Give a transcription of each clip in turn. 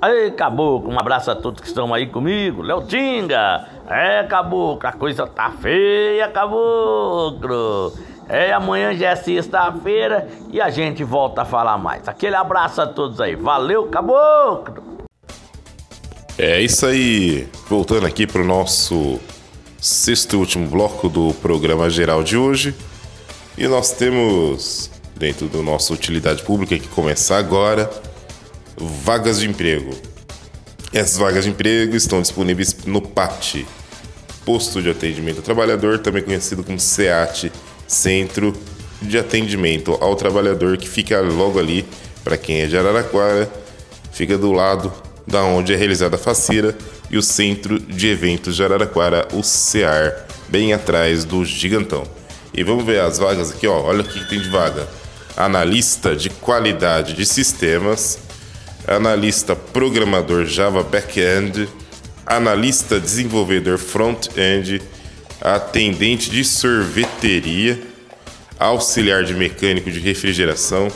Aí, caboclo, um abraço a todos que estão aí comigo. Léo Tinga. É, caboclo, a coisa tá feia, caboclo. É, amanhã já é sexta-feira e a gente volta a falar mais. Aquele abraço a todos aí. Valeu, caboclo. É isso aí. Voltando aqui pro nosso sexto e último bloco do programa geral de hoje. E nós temos, dentro do nosso utilidade pública que começar agora, vagas de emprego. Essas vagas de emprego estão disponíveis no PAT, Posto de Atendimento ao Trabalhador, também conhecido como SEAT, Centro de Atendimento ao Trabalhador, que fica logo ali, para quem é de Araraquara, fica do lado da onde é realizada a faceira e o Centro de Eventos de Araraquara, o CEAR, bem atrás do Gigantão. E vamos ver as vagas aqui, ó. Olha o que tem de vaga. Analista de qualidade de sistemas, analista programador Java Backend, analista desenvolvedor front-end, atendente de sorveteria, auxiliar de mecânico de refrigeração,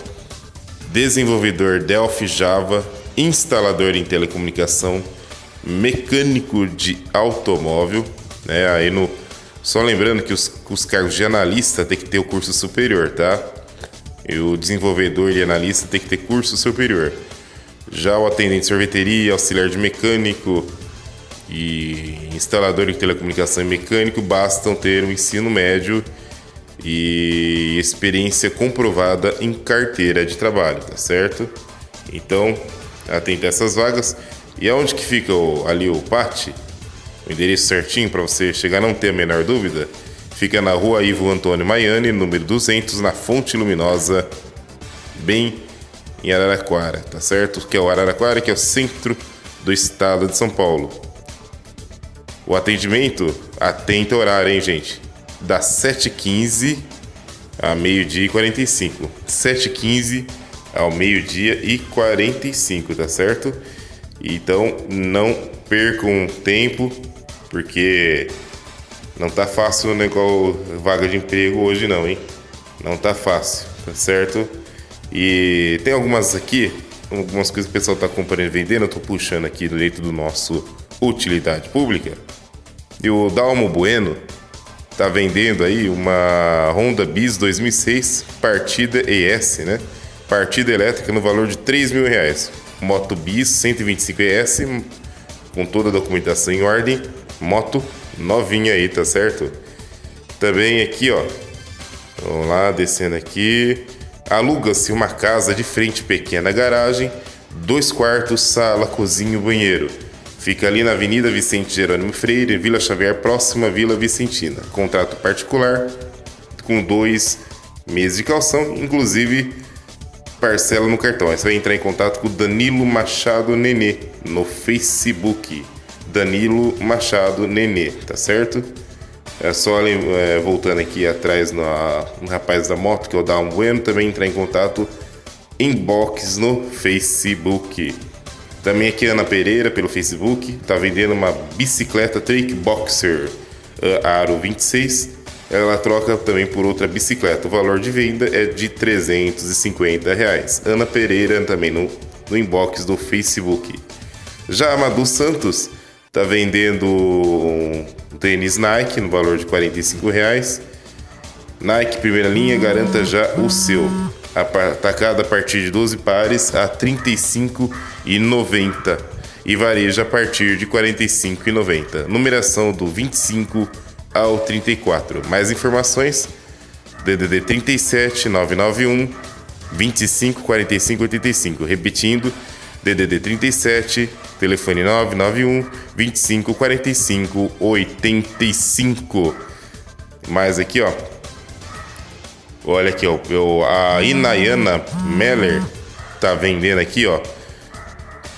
desenvolvedor Delphi Java, instalador em telecomunicação, mecânico de automóvel, né? Aí no só lembrando que os, os cargos de analista tem que ter o curso superior, tá? E o desenvolvedor e analista tem que ter curso superior. Já o atendente de sorveteria, auxiliar de mecânico e instalador de telecomunicação e mecânico bastam ter um ensino médio e experiência comprovada em carteira de trabalho, tá certo? Então, atente a essas vagas. E aonde que fica o, ali o PAT? O endereço certinho para você chegar, não ter a menor dúvida. Fica na rua Ivo Antônio Maiani, número 200, na Fonte Luminosa, bem em Araraquara, tá certo? Que é o Araraquara, que é o centro do estado de São Paulo. O atendimento, atento horário, hein, gente? Das 7h15 a meio-dia e 45. 7h15 ao meio-dia e 45, tá certo? Então não percam tempo, porque não tá fácil né, igual vaga de emprego hoje não, hein? Não tá fácil, tá certo? E tem algumas aqui, algumas coisas que o pessoal está comprando e vendendo, eu tô puxando aqui dentro do nosso utilidade pública. E o Dalmo Bueno tá vendendo aí uma Honda Bis 2006 partida ES, né? Partida elétrica no valor de 3 mil reais. Moto Bis 125 ES com toda a documentação em ordem. Moto novinha aí, tá certo? Também aqui, ó. Vamos lá, descendo aqui. Aluga-se uma casa de frente pequena garagem, dois quartos, sala, cozinha e banheiro. Fica ali na Avenida Vicente Jerônimo Freire, Vila Xavier, próxima Vila Vicentina. Contrato particular com dois meses de calção, inclusive parcela no cartão. Você vai entrar em contato com Danilo Machado Nenê no Facebook. Danilo Machado Nenê, tá certo? É só é, voltando aqui atrás no, rapaz da moto, que é o Down Bueno, também entrar em contato inbox no Facebook. Também aqui Ana Pereira pelo Facebook, tá vendendo uma bicicleta Trick Boxer uh, Aro 26. Ela troca também por outra bicicleta. O valor de venda é de 350 reais. Ana Pereira também no, no inbox do Facebook. Já a Madu Santos tá vendendo um tênis Nike no valor de 45 reais. Nike primeira linha, garanta já o seu. Atacado a partir de 12 pares a R$ 35,90 e vareja a partir de R$ 45,90. Numeração do 25 ao 34. Mais informações DDD 37 991 25 45 85. Repetindo, DDD 37 Telefone 991 25 45 85. Mais aqui, ó. Olha aqui, ó. A Inayana Meller tá vendendo aqui, ó.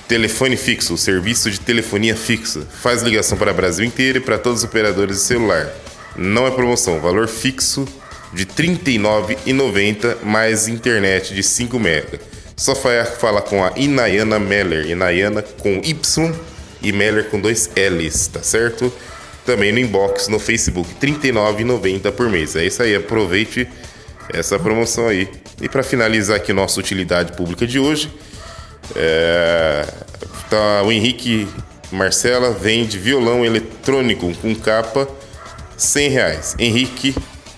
Telefone fixo, serviço de telefonia fixa. Faz ligação para o Brasil inteiro e para todos os operadores de celular. Não é promoção, valor fixo de R$ 39,90 mais internet de 5 MB. Só fala com a Inayana Meller. Inayana com Y e Meller com dois L's, tá certo? Também no inbox no Facebook, R$ 39,90 por mês. É isso aí, aproveite essa promoção aí. E para finalizar aqui nossa utilidade pública de hoje, é... Tá, o Henrique Marcela vende violão eletrônico com capa 100 reais. Henrique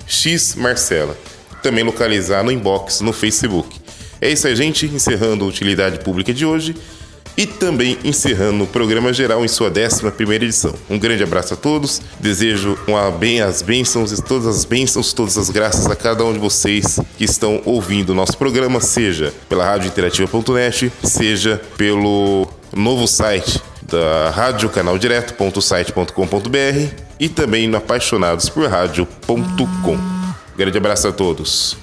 X Marcela. Também localizar no inbox no Facebook. É isso aí, gente. Encerrando a utilidade pública de hoje e também encerrando o programa geral em sua 11 edição. Um grande abraço a todos, desejo uma bem, as bênçãos, todas as bênçãos, todas as graças a cada um de vocês que estão ouvindo o nosso programa, seja pela radiointerativa.net, seja pelo novo site da radiocanaldireto.site.com.br e também no apaixonadosporradio.com. Grande abraço a todos.